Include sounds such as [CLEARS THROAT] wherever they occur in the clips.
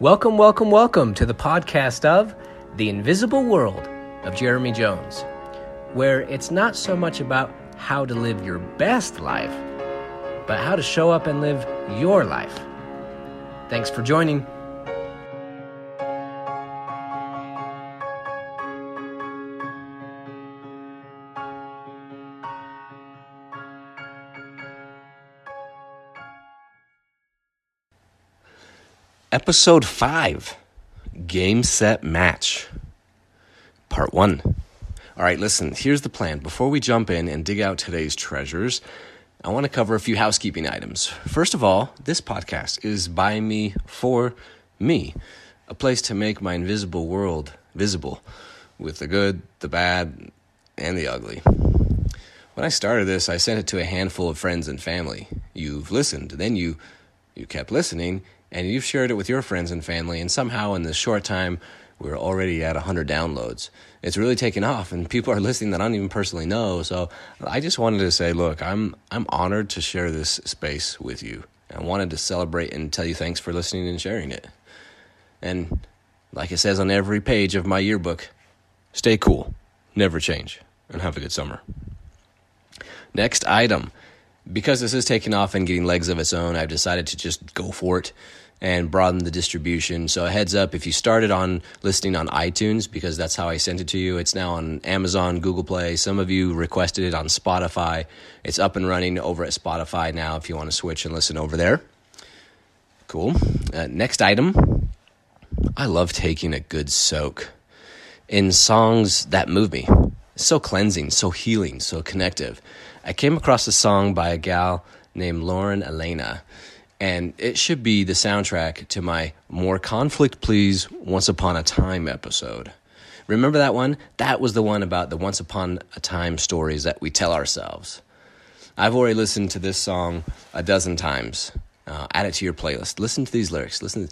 Welcome, welcome, welcome to the podcast of The Invisible World of Jeremy Jones, where it's not so much about how to live your best life, but how to show up and live your life. Thanks for joining. Episode 5 Game Set Match, Part 1. All right, listen, here's the plan. Before we jump in and dig out today's treasures, I want to cover a few housekeeping items. First of all, this podcast is by me for me, a place to make my invisible world visible with the good, the bad, and the ugly. When I started this, I sent it to a handful of friends and family. You've listened, then you you kept listening and you've shared it with your friends and family, and somehow in this short time, we're already at 100 downloads. It's really taken off, and people are listening that I don't even personally know. So I just wanted to say, look, I'm I'm honored to share this space with you. I wanted to celebrate and tell you thanks for listening and sharing it. And like it says on every page of my yearbook, stay cool, never change, and have a good summer. Next item. Because this is taking off and getting legs of its own, I've decided to just go for it and broaden the distribution. So a heads up, if you started on listening on iTunes, because that's how I sent it to you, it's now on Amazon, Google Play. Some of you requested it on Spotify. It's up and running over at Spotify now if you want to switch and listen over there. Cool. Uh, next item. I love taking a good soak in songs that move me. so cleansing, so healing, so connective. I came across a song by a gal named Lauren Alaina and it should be the soundtrack to my More Conflict Please Once Upon a Time episode. Remember that one? That was the one about the once upon a time stories that we tell ourselves. I've already listened to this song a dozen times. Uh, add it to your playlist. Listen to these lyrics. Listen.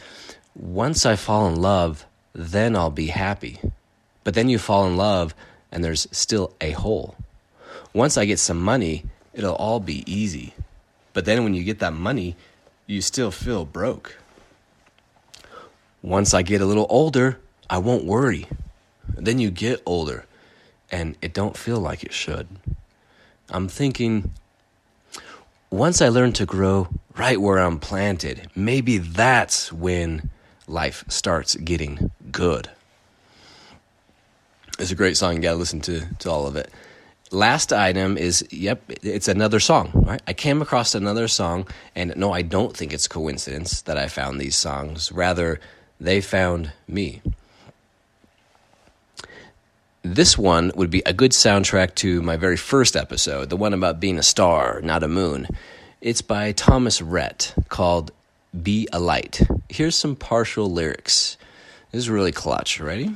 Once I fall in love, then I'll be happy. But then you fall in love, and there's still a hole. Once I get some money, it'll all be easy. But then when you get that money, you still feel broke. Once I get a little older, I won't worry. Then you get older and it don't feel like it should. I'm thinking once I learn to grow right where I'm planted, maybe that's when life starts getting good. It's a great song. You got to listen to, to all of it last item is yep it's another song right? I came across another song and no i don't think it's coincidence that i found these songs. Rather they found me. This one would be a good soundtrack to my very first episode the one about being a star not a moon. It's by thomas rhett called be a light. Here's some partial lyrics. This is really clutch. Ready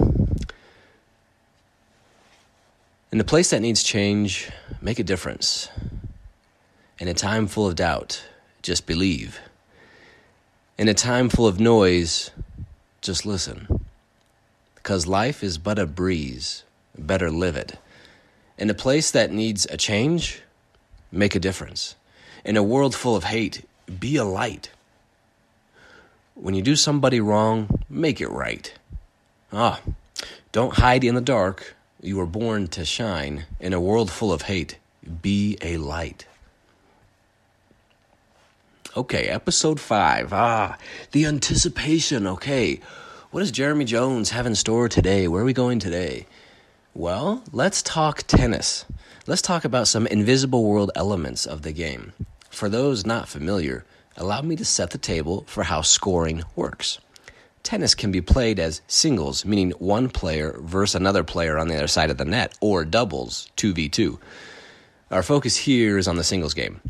in a place that needs change, make a difference. In a time full of doubt, just believe. In a time full of noise, just listen. Because life is but a breeze, better live it. In a place that needs a change, make a difference. In a world full of hate, be a light. When you do somebody wrong, make it right. Ah, don't hide in the dark you were born to shine in a world full of hate. Be a light. Okay, episode five. Ah, the anticipation. Okay, what does Jeremy Jones have in store today? Where are we going today? Well, let's talk tennis. Let's talk about some invisible world elements of the game. For those not familiar, allow me to set the table for how scoring works. Tennis can be played as singles, meaning one player versus another player on the other side of the net, or doubles, 2v2. Our focus here is on the singles game.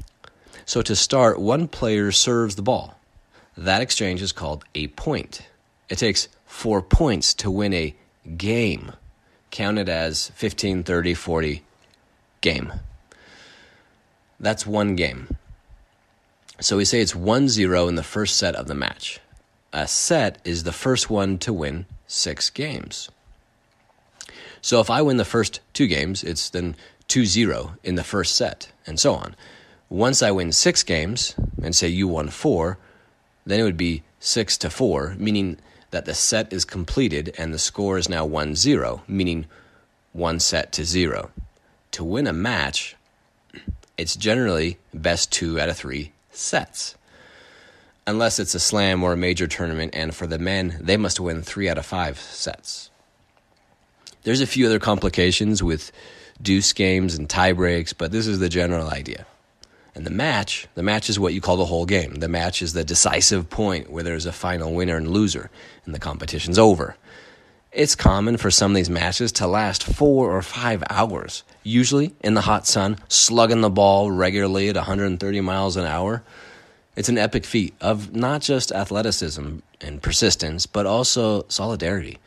So to start, one player serves the ball. That exchange is called a point. It takes four points to win a game, counted as 15, 30, 40 game. That's one game. So we say it's 1 0 in the first set of the match a set is the first one to win six games. So if I win the first two games, it's then 2 0 in the first set, and so on. Once I win six games, and say you won four, then it would be six to four, meaning that the set is completed and the score is now 1 0, meaning one set to zero. To win a match, it's generally best two out of three sets. Unless it's a slam or a major tournament, and for the men, they must win three out of five sets. There's a few other complications with deuce games and tie breaks, but this is the general idea. And the match, the match is what you call the whole game. The match is the decisive point where there's a final winner and loser, and the competition's over. It's common for some of these matches to last four or five hours, usually in the hot sun, slugging the ball regularly at 130 miles an hour. It's an epic feat of not just athleticism and persistence, but also solidarity.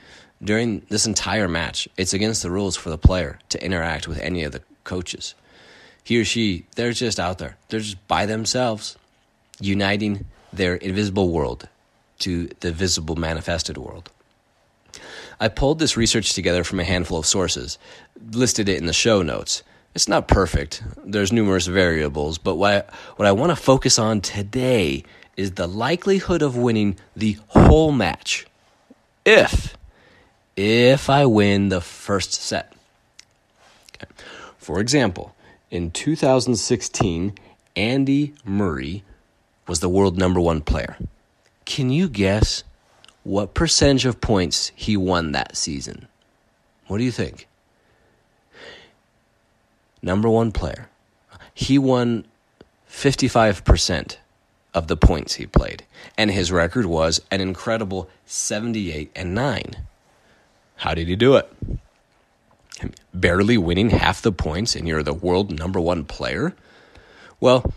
During this entire match, it's against the rules for the player to interact with any of the coaches he or she, they're just out there. They're just by themselves, uniting their invisible world to the visible manifested world. I pulled this research together from a handful of sources, listed it in the show notes. It's not perfect, there's numerous variables, but what I, what I want to focus on today is the likelihood of winning the whole match if if I win the first set. Okay. For example, in 2016, Andy Murray was the world number one player. Can you guess what percentage of points he won that season? What do you think? Number one player. He won 55% of the points he played, and his record was an incredible 78 and 9. How did he do it? barely winning half the points and you're the world number one player? Well,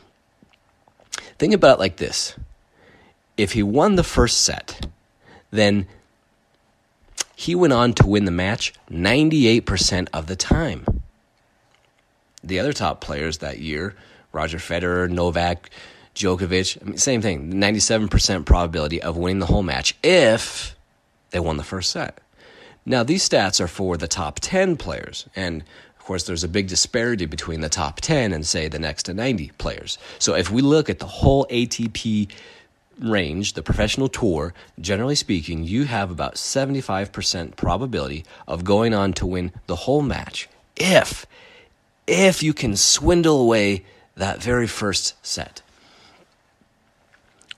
think about it like this if he won the first set, then he went on to win the match 98% of the time. The other top players that year, Roger Federer, Novak, Djokovic, I mean, same thing, 97% probability of winning the whole match if they won the first set. Now, these stats are for the top 10 players, and of course, there's a big disparity between the top 10 and, say, the next to 90 players. So, if we look at the whole ATP range, the professional tour, generally speaking, you have about 75% probability of going on to win the whole match if if you can swindle away that very first set.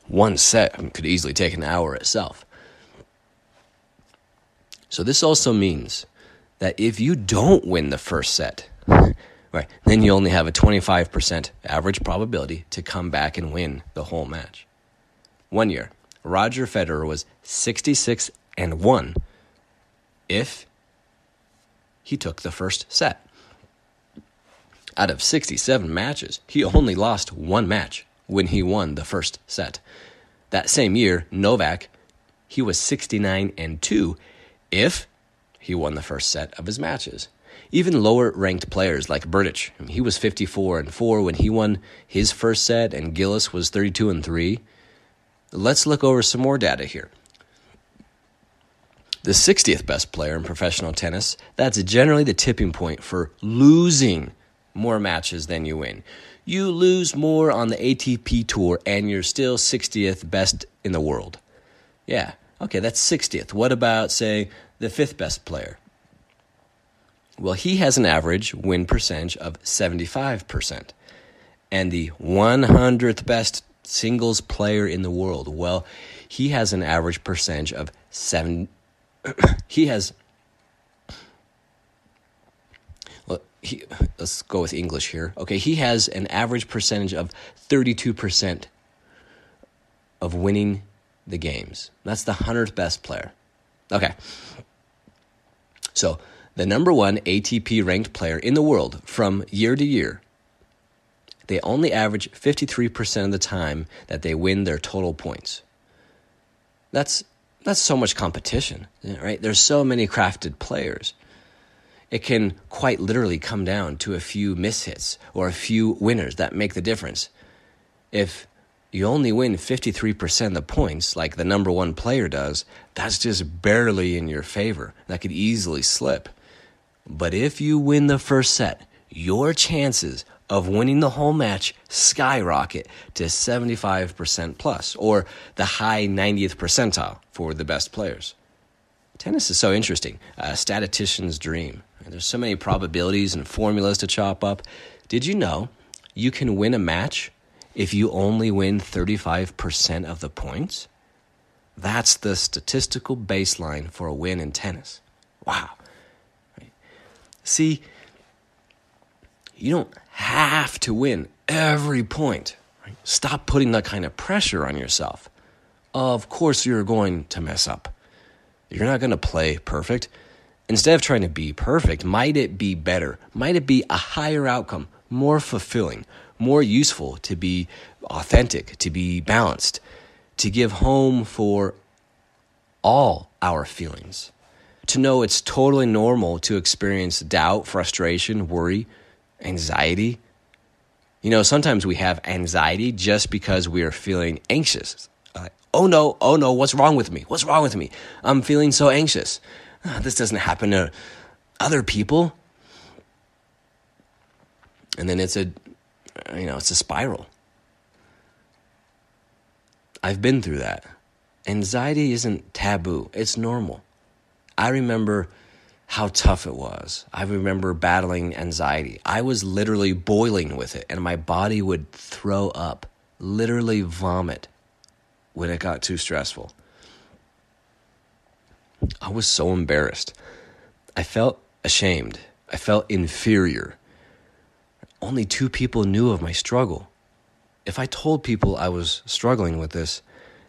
One set could easily take an hour itself. So this also means that if you don't win the first set, [LAUGHS] right, then you only have a 25% average probability to come back and win the whole match. One year, Roger Federer was 66 and 1 if he took the first set. Out of 67 matches, he only lost one match when he won the first set. That same year, Novak, he was 69 and 2 if he won the first set of his matches. Even lower ranked players like Berdych, he was 54 and 4 when he won his first set, and Gilles was 32 and 3. Let's look over some more data here. The 60th best player in professional tennis, that's generally the tipping point for losing more matches than you win. You lose more on the ATP tour and you're still 60th best in the world. Yeah, Okay, that's 60th. What about, say, the fifth best player? Well, he has an average win percentage of 75%. And the 100th best singles player in the world, well, he has an average percentage of 7 [COUGHS] he has well, he, let's go with English here. Okay, he has an average percentage of 32% of winning the games. That's the 100th best player. Okay. So, the number one ATP ranked player in the world from year to year, they only average 53% of the time that they win their total points. That's that's so much competition, right? There's so many crafted players. It can quite literally come down to a few mishits or a few winners that make the difference. If you only win 53% of the points, like the number one player does, that's just barely in your favor. That could easily slip. But if you win the first set, your chances of winning the whole match skyrocket to 75% plus, or the high 90th percentile for the best players. Tennis is so interesting, a statistician's dream. There's so many probabilities and formulas to chop up. Did you know you can win a match if you only win 35% of the points? That's the statistical baseline for a win in tennis. Wow. See, you don't have to win every point. Stop putting that kind of pressure on yourself. Of course, you're going to mess up. You're not going to play perfect. Instead of trying to be perfect, might it be better? Might it be a higher outcome, more fulfilling, more useful to be authentic, to be balanced, to give home for all our feelings? To know it's totally normal to experience doubt, frustration, worry, anxiety. You know, sometimes we have anxiety just because we are feeling anxious. Like, oh no, oh no, what's wrong with me? What's wrong with me? I'm feeling so anxious. [LAUGHS] This doesn't happen to other people. And then it's a, you know, it's a spiral. I've been through that. Anxiety isn't taboo, it's normal. I remember how tough it was. I remember battling anxiety. I was literally boiling with it, and my body would throw up, literally vomit when it got too stressful. I was so embarrassed. I felt ashamed. I felt inferior. Only two people knew of my struggle. If I told people I was struggling with this,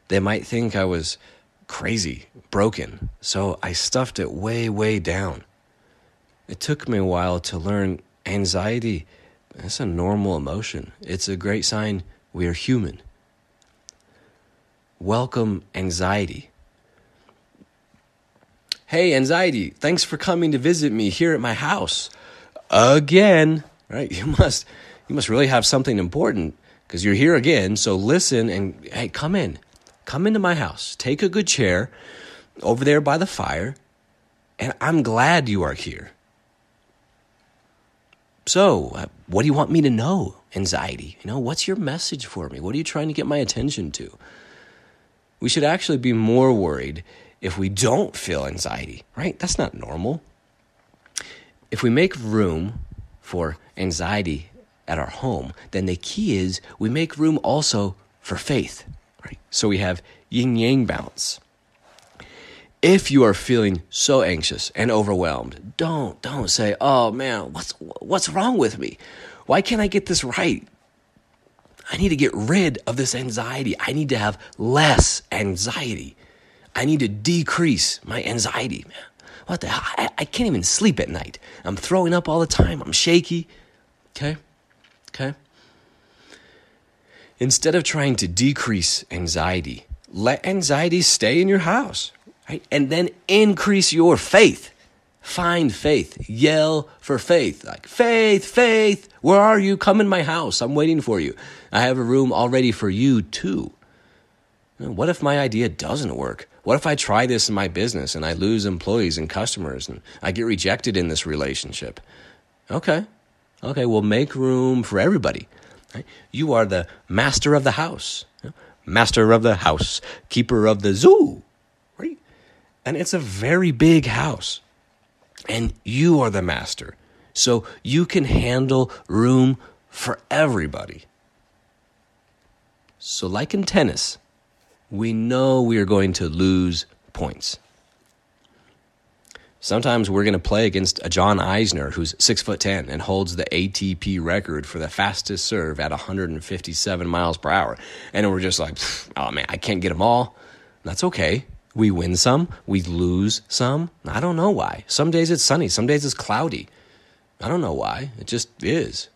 they might think I was crazy, broken. So I stuffed it way, way down. It took me a while to learn anxiety. It's a normal emotion. It's a great sign we are human. Welcome anxiety. Hey, anxiety, thanks for coming to visit me here at my house. Again, right? [LAUGHS] You must you must really have something important because you're here again. So listen and hey, come in. Come into my house. Take a good chair over there by the fire. And I'm glad you are here. So, uh, what do you want me to know? Anxiety. You know, what's your message for me? What are you trying to get my attention to? We should actually be more worried if we don't feel anxiety, right? That's not normal. If we make room for anxiety at our home, then the key is we make room also for faith. Right? So we have yin yang balance. If you are feeling so anxious and overwhelmed, don't don't say, "Oh man, what's what's wrong with me? Why can't I get this right?" I need to get rid of this anxiety. I need to have less anxiety. I need to decrease my anxiety, man. What the hell? I, I can't even sleep at night. I'm throwing up all the time. I'm shaky. Okay? Okay? Instead of trying to decrease anxiety, let anxiety stay in your house, right? And then increase your faith. Find faith. Yell for faith. Like, faith, faith, where are you? Come in my house. I'm waiting for you. I have a room all ready for you too. What if my idea doesn't work? What if I try this in my business and I lose employees and customers and I get rejected in this relationship? Okay. Okay, well, make room for everybody. Right? You are the master of the house, master of the house, keeper of the zoo, right? And it's a very big house, and you are the master. So you can handle room for everybody. So, like in tennis, we know we are going to lose points. Sometimes we're going to play against a John Isner who's six foot ten and holds the ATP record for the fastest serve at 157 miles per hour, and we're just like, oh man, I can't get them all. That's okay. We win some, we lose some. I don't know why. Some days it's sunny, some days it's cloudy. I don't know why. It just is,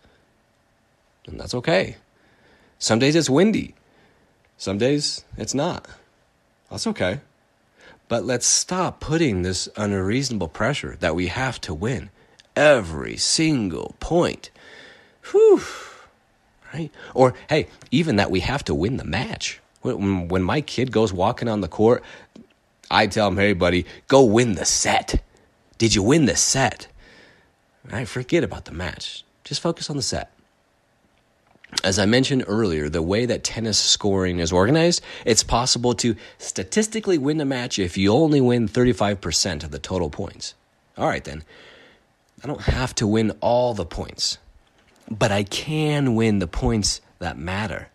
and that's okay. Some days it's windy, some days it's not. That's okay. But let's stop putting this unreasonable pressure that we have to win every single point. Whew. Right? Or, hey, even that we have to win the match. When, my kid goes walking on the court, I tell him, hey, buddy, go win the set. Did you win the set? Right? Forget about the match. Just focus on the set. As I mentioned earlier, the way that tennis scoring is organized, it's possible to statistically win a match if you only win 35% of the total points. All right, then. I don't have to win all the points, but I can win the points that matter.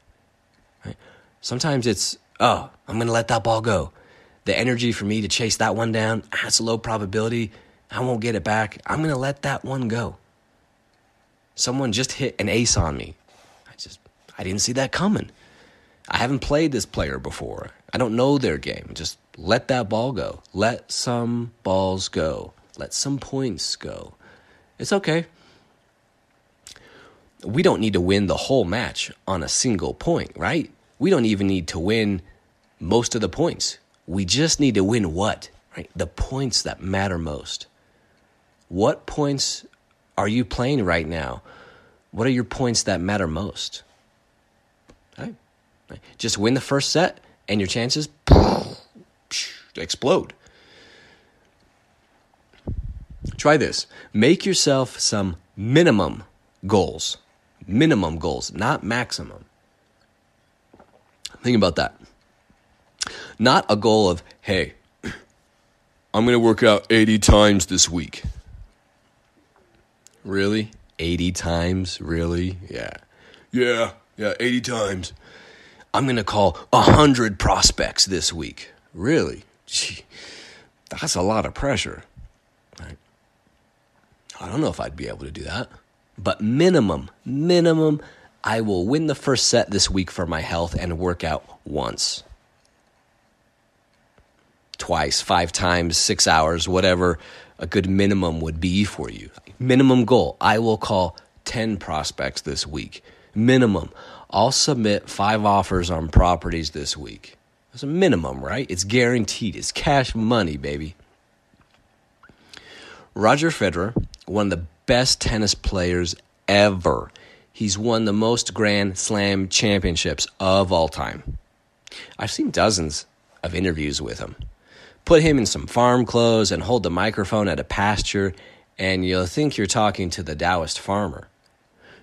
Right? Sometimes it's, oh, I'm going to let that ball go. The energy for me to chase that one down, ah, that's a low probability. I won't get it back. I'm going to let that one go. Someone just hit an ace on me. I didn't see that coming. I haven't played this player before. I don't know their game. Just let that ball go. Let some balls go. Let some points go. It's okay. We don't need to win the whole match on a single point, right? We don't even need to win most of the points. We just need to win what? Right? The points that matter most. What points are you playing right now? What are your points that matter most? Just win the first set and your chances explode. Try this. Make yourself some minimum goals. Minimum goals, not maximum. Think about that. Not a goal of, hey, [CLEARS THROAT] I'm going to work out 80 times this week. Really? 80 times? Really? Yeah. Yeah, yeah, 80 times. I'm going to call 100 prospects this week. Really? Gee, that's a lot of pressure. Right? I don't know if I'd be able to do that. But minimum, minimum, I will win the first set this week for my health and work out once. Twice, five times, six hours, whatever a good minimum would be for you. Minimum goal I will call 10 prospects this week. Minimum. I'll submit five offers on properties this week. That's a minimum, right? It's guaranteed. It's cash money, baby. Roger Federer, one of the best tennis players ever. He's won the most Grand Slam championships of all time. I've seen dozens of interviews with him. Put him in some farm clothes and hold the microphone at a pasture, and you'll think you're talking to the Taoist farmer.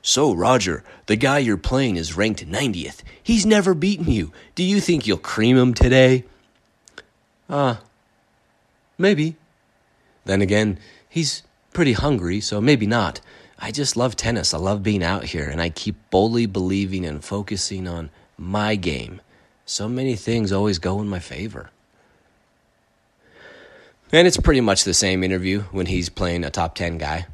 So, Roger, the guy you're playing is ranked 90th. He's never beaten you. Do you think you'll cream him today? Ah, uh, maybe. Then again, he's pretty hungry, so maybe not. I just love tennis. I love being out here, and I keep boldly believing and focusing on my game. So many things always go in my favor. And it's pretty much the same interview when he's playing a top 10 guy.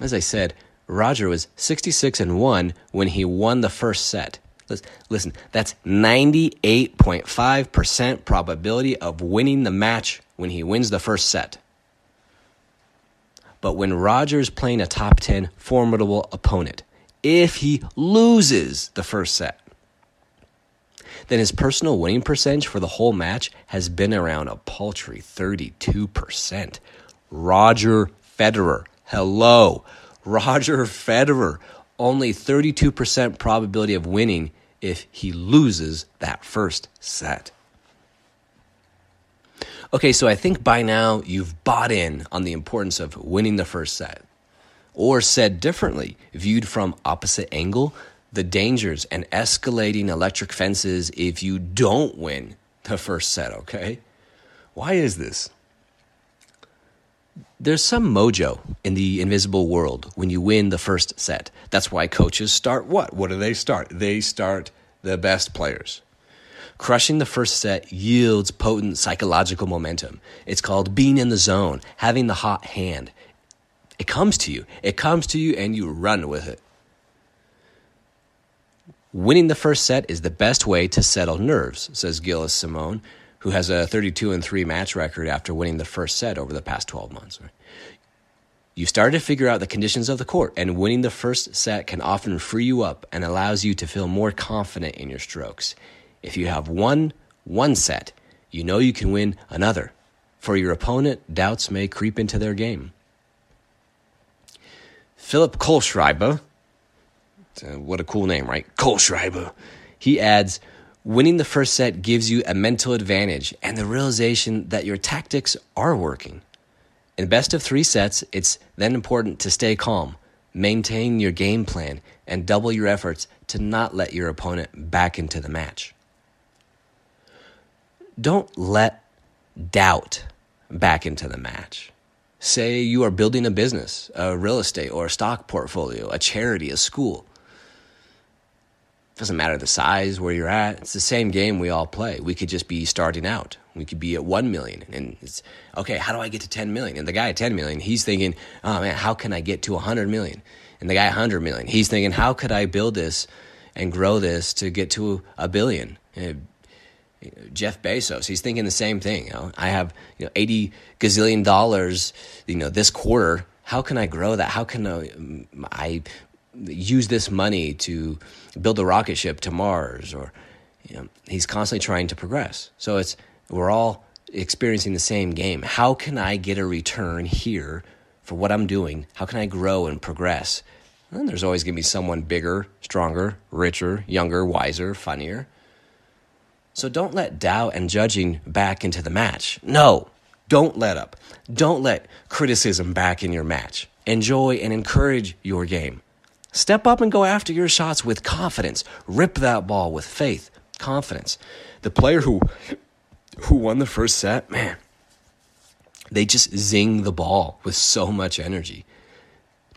As I said, Roger was 66 and 1 when he won the first set. Listen, that's 98.5% probability of winning the match when he wins the first set. But when Roger's playing a top 10 formidable opponent, if he loses the first set, then his personal winning percentage for the whole match has been around a paltry 32%. Roger Federer. Hello. Roger Federer. Only 32% probability of winning if he loses that first set. Okay, so I think by now you've bought in on the importance of winning the first set. Or said differently, viewed from opposite angle, the dangers and escalating electric fences if you don't win the first set, okay? Why is this? There's some mojo in the invisible world when you win the first set. That's why coaches start what? What do they start? They start the best players. Crushing the first set yields potent psychological momentum. It's called being in the zone, having the hot hand. It comes to you. It comes to you and you run with it. Winning the first set is the best way to settle nerves, says Gilles Simon, who has a 32 and 3 match record after winning the first set over the past 12 months. You start to figure out the conditions of the court, and winning the first set can often free you up and allows you to feel more confident in your strokes. If you have won one set, you know you can win another. For your opponent, doubts may creep into their game. Philipp Kohlschreiber, what a cool name, right? Kohlschreiber. He adds, winning the first set gives you a mental advantage and the realization that your tactics are working. In best of three sets, it's then important to stay calm, Maintain your game plan and double your efforts to not let your opponent back into the match. Don't let doubt back into the match. Say you are building a business, a real estate or a stock portfolio, a charity, a school. Doesn't matter the size, where you're at. It's the same game we all play. We could just be starting out. We could be at 1 million and it's okay, how do I get to 10 million? And the guy at 10 million, he's thinking, "Oh man, how can I get to 100 million?" And the guy at 100 million, he's thinking, "How could I build this and grow this to get to a billion? And Jeff Bezos, he's thinking the same thing. You know, I have you know eighty gazillion dollars, you know, this quarter. How can I grow that? How can I, mm, I use this money to build a rocket ship to Mars? Or you know, he's constantly trying to progress. So it's we're all experiencing the same game. How can I get a return here for what I'm doing? How can I grow and progress? And there's always going to be someone bigger, stronger, richer, younger, wiser, funnier. So don't let doubt and judging back into the match. No, don't let up. Don't let criticism back in your match. Enjoy and encourage your game. Step up and go after your shots with confidence. Rip that ball with faith, confidence. The player who who won the first set, man, they just zing the ball with so much energy.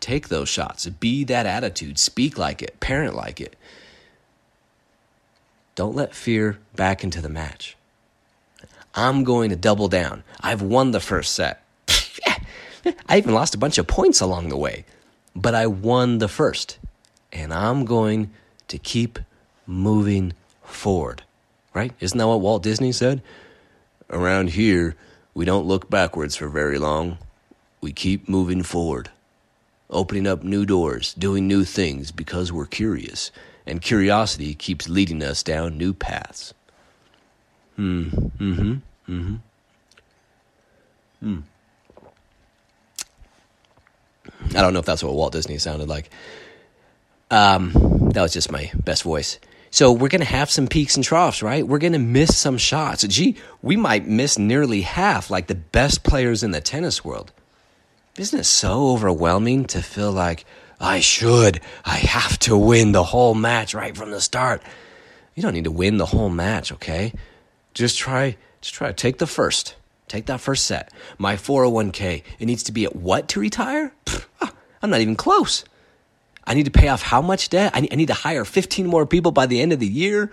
Take those shots. Be that attitude. Speak like it. Parent like it. Don't let fear back into the match. I'm going to double down. I've won the first set. [LAUGHS] I even lost a bunch of points along the way, but I won the first. And I'm going to keep moving forward. Right? Isn't that what Walt Disney said? Around here, we don't look backwards for very long. We keep moving forward, opening up new doors, doing new things because we're curious and curiosity keeps leading us down new paths. Hmm. Mm-hmm. Mm-hmm. Hmm. I don't know if that's what Walt Disney sounded like. Um, that was just my best voice. So we're going to have some peaks and troughs, right? We're going to miss some shots. Gee, we might miss nearly half, like the best players in the tennis world. Isn't it so overwhelming to feel like, I should. I have to win the whole match right from the start. You don't need to win the whole match, okay? Just try, just try. To take the first. Take that first set. My 401k, it needs to be at what to retire? Pfft, ah, I'm not even close. I need to pay off how much debt? I need to hire 15 more people by the end of the year.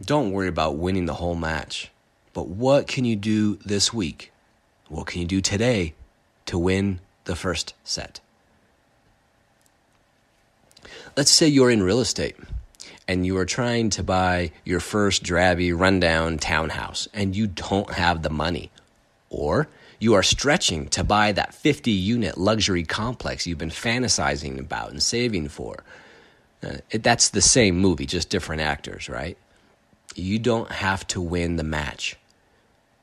Don't worry about winning the whole match. But what can you do this week? What can you do today to win the first set? Let's say you're in real estate and you are trying to buy your first drabby, rundown townhouse and you don't have the money. Or you are stretching to buy that 50 unit luxury complex you've been fantasizing about and saving for. Uh, it, that's the same movie, just different actors, right? You don't have to win the match.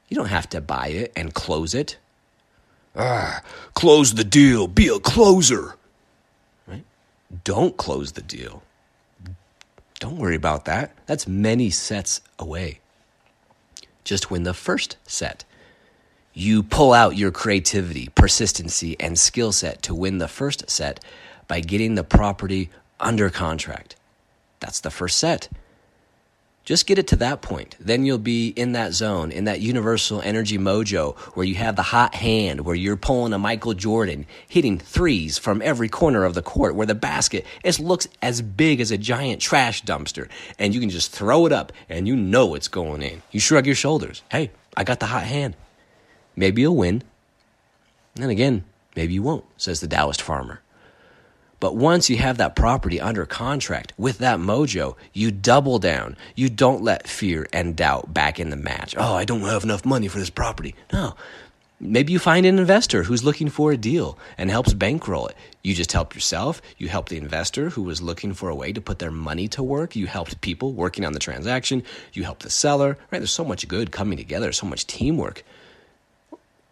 You don't have to buy it and close it. Ah, close the deal, be a closer Right? don't close the deal. Don't worry about that. That's many sets away. Just win the first set. You pull out your creativity, persistency, and skill set to win the first set by getting the property under contract. That's the first set. Just get it to that point. Then you'll be in that zone, in that universal energy mojo where you have the hot hand, where you're pulling a Michael Jordan, hitting threes from every corner of the court, where the basket it looks as big as a giant trash dumpster, and you can just throw it up and you know it's going in. You shrug your shoulders. Hey, I got the hot hand. Maybe you'll win. And then again, maybe you won't, says the Taoist farmer. But once you have that property under contract with that mojo, you double down. You don't let fear and doubt back in the match. Oh, I don't have enough money for this property. No. Maybe you find an investor who's looking for a deal and helps bankroll it. You just help yourself. You help the investor who was looking for a way to put their money to work. You helped people working on the transaction. You help the seller. Right? There's so much good coming together, so much teamwork.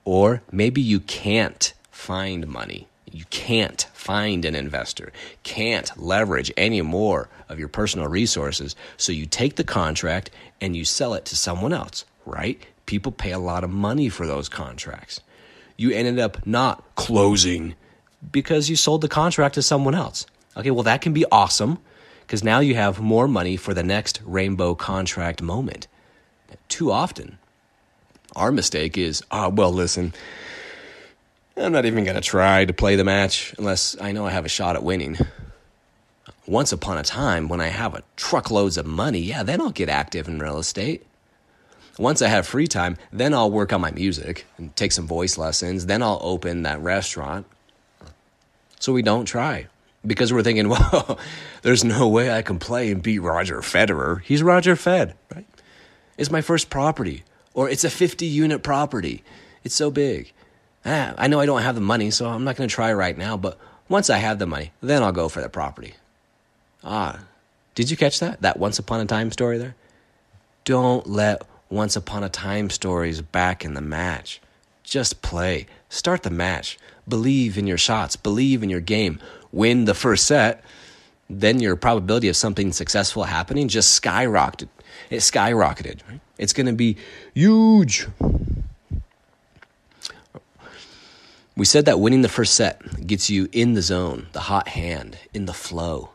Or maybe you can't find money you can't find an investor, can't leverage any more of your personal resources. So you take the contract and you sell it to someone else, right? People pay a lot of money for those contracts. You ended up not closing because you sold the contract to someone else. Okay, well, that can be awesome because now you have more money for the next rainbow contract moment. Too often, our mistake is, oh, well, listen, I'm not even going to try to play the match unless I know I have a shot at winning. Once upon a time, when I have a truckloads of money, yeah, then I'll get active in real estate. Once I have free time, then I'll work on my music and take some voice lessons. Then I'll open that restaurant. So we don't try because we're thinking, [LAUGHS] well, there's no way I can play and beat Roger Federer. He's Roger Fed, right? It's my first property, or it's a 50 unit property. It's so big. Ah, I know I don't have the money, so I'm not going to try right now, but once I have the money, then I'll go for the property. Ah, did you catch that? That once upon a time story there? Don't let once upon a time stories back in the match. Just play. Start the match. Believe in your shots. Believe in your game. Win the first set. Then your probability of something successful happening just skyrocketed. It skyrocketed. Right? It's going to be huge. We said that winning the first set gets you in the zone, the hot hand, in the flow.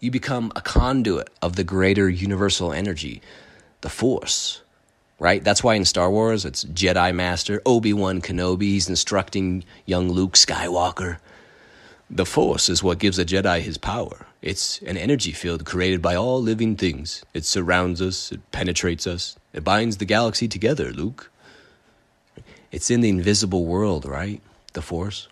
You become a conduit of the greater universal energy, the force. Right? That's why in Star Wars it's Jedi Master Obi-Wan Kenobi, he's instructing young Luke Skywalker. The force is what gives a Jedi his power. It's an energy field created by all living things. It surrounds us, it penetrates us, it binds the galaxy together, Luke. It's in the invisible world, right? The force,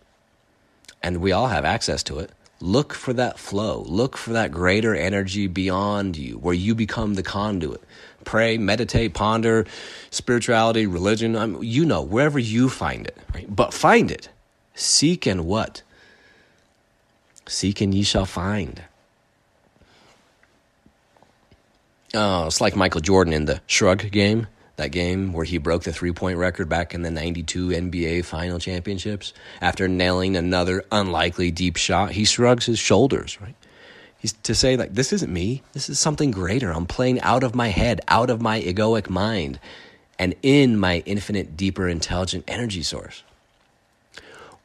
and we all have access to it. Look for that flow. Look for that greater energy beyond you where you become the conduit. Pray, meditate, ponder, spirituality, religion, I mean, you know, wherever you find it. Right? But find it. Seek and what? Seek and ye shall find. Oh, it's like Michael Jordan in the shrug game that game where he broke the three point record back in the 92 NBA final championships. After nailing another unlikely deep shot, he shrugs his shoulders, right? He's to say, like, this isn't me. This is something greater. I'm playing out of my head, out of my egoic mind, and in my infinite, deeper, intelligent energy source.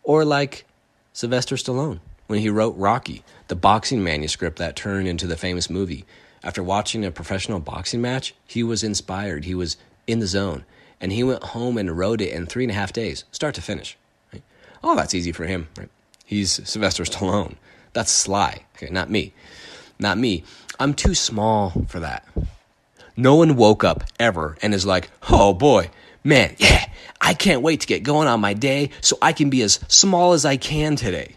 Or like Sylvester Stallone when he wrote Rocky, the boxing manuscript that turned into the famous movie. After watching a professional boxing match, he was inspired. He was in the zone. And he went home and wrote it in three and a half days, start to finish. Right? Oh, that's easy for him. Right? He's Sylvester Stallone. That's sly. Okay, not me. Not me. I'm too small for that. No one woke up ever and is like, oh boy, man, yeah, I can't wait to get going on my day so I can be as small as I can today.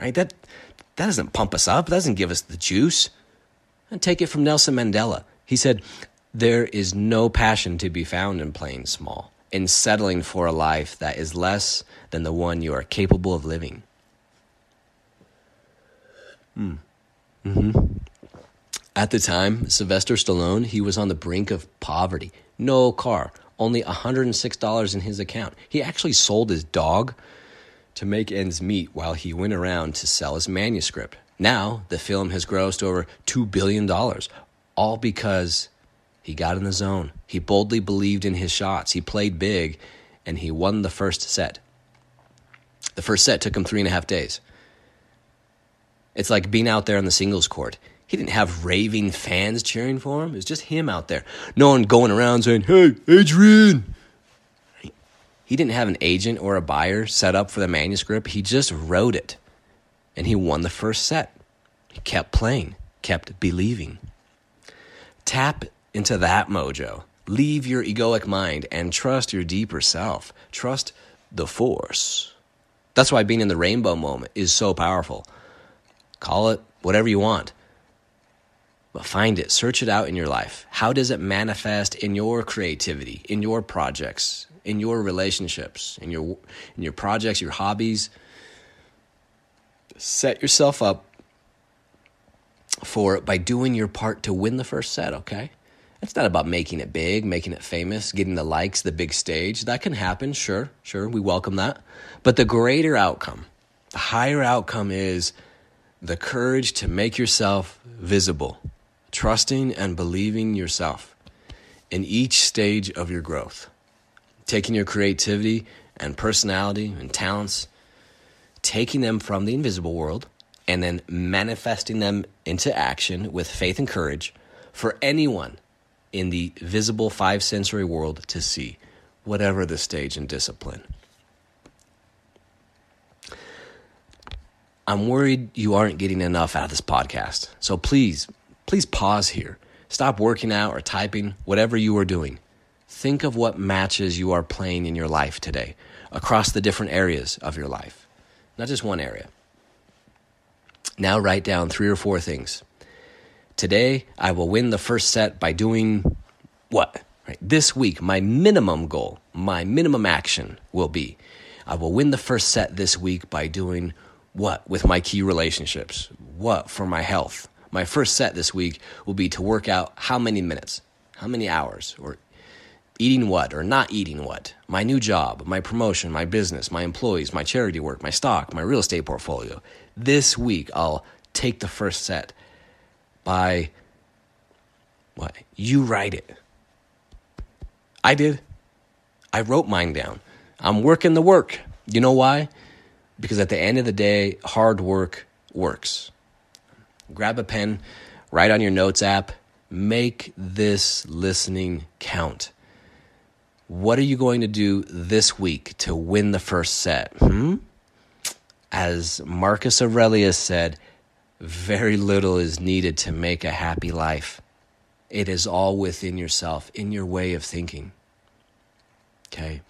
Right? That, that doesn't pump us up, that doesn't give us the juice. And take it from Nelson Mandela. He said, there is no passion to be found in playing small, in settling for a life that is less than the one you are capable of living. Hmm. Mm-hmm. At the time, Sylvester Stallone, he was on the brink of poverty. No car, only $106 in his account. He actually sold his dog to make ends meet while he went around to sell his manuscript. Now, the film has grossed over $2 billion, all because he got in the zone. He boldly believed in his shots. He played big, and he won the first set. The first set took him three and a half days. It's like being out there on the singles court. He didn't have raving fans cheering for him. It was just him out there. No one going around saying, Hey, Adrian. He didn't have an agent or a buyer set up for the manuscript. He just wrote it. And he won the first set. He kept playing, kept believing. Tap into that mojo. Leave your egoic mind and trust your deeper self. Trust the force. That's why being in the rainbow moment is so powerful. Call it whatever you want. But find it, search it out in your life. How does it manifest in your creativity, in your projects, in your relationships, in your in your projects, your hobbies? Set yourself up for it by doing your part to win the first set, okay? It's not about making it big, making it famous, getting the likes, the big stage. That can happen, sure, sure, we welcome that. But the greater outcome, the higher outcome is the courage to make yourself visible, trusting and believing yourself in each stage of your growth, taking your creativity and personality and talents, taking them from the invisible world and then manifesting them into action with faith and courage for anyone in the visible five sensory world to see, whatever the stage and discipline. I'm worried you aren't getting enough out of this podcast. So please, please pause here. Stop working out or typing, whatever you are doing. Think of what matches you are playing in your life today across the different areas of your life, not just one area. Now write down three or four things. Today, I will win the first set by doing what? Right. This week, my minimum goal, my minimum action will be I will win the first set this week by doing what with my key relationships? What for my health? My first set this week will be to work out how many minutes, how many hours, or eating what or not eating what, my new job, my promotion, my business, my employees, my charity work, my stock, my real estate portfolio. This week, I'll take the first set by what? You write it. I did. I wrote mine down. I'm working the work. You know why? Because at the end of the day, hard work works. Grab a pen, write on your notes app, make this listening count. What are you going to do this week to win the first set? Hmm? As Marcus Aurelius said, very little is needed to make a happy life. It is all within yourself, in your way of thinking. Okay?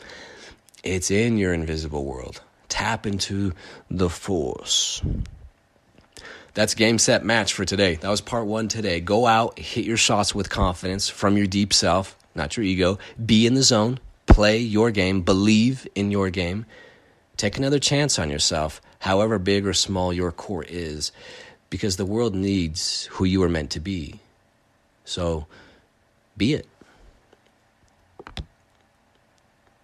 It's in your invisible world. Tap into the force. That's game, set, match for today. That was part one today. Go out, hit your shots with confidence from your deep self, not your ego. Be in the zone, play your game, believe in your game. Take another chance on yourself, however big or small your core is, because the world needs who you are meant to be. So be it.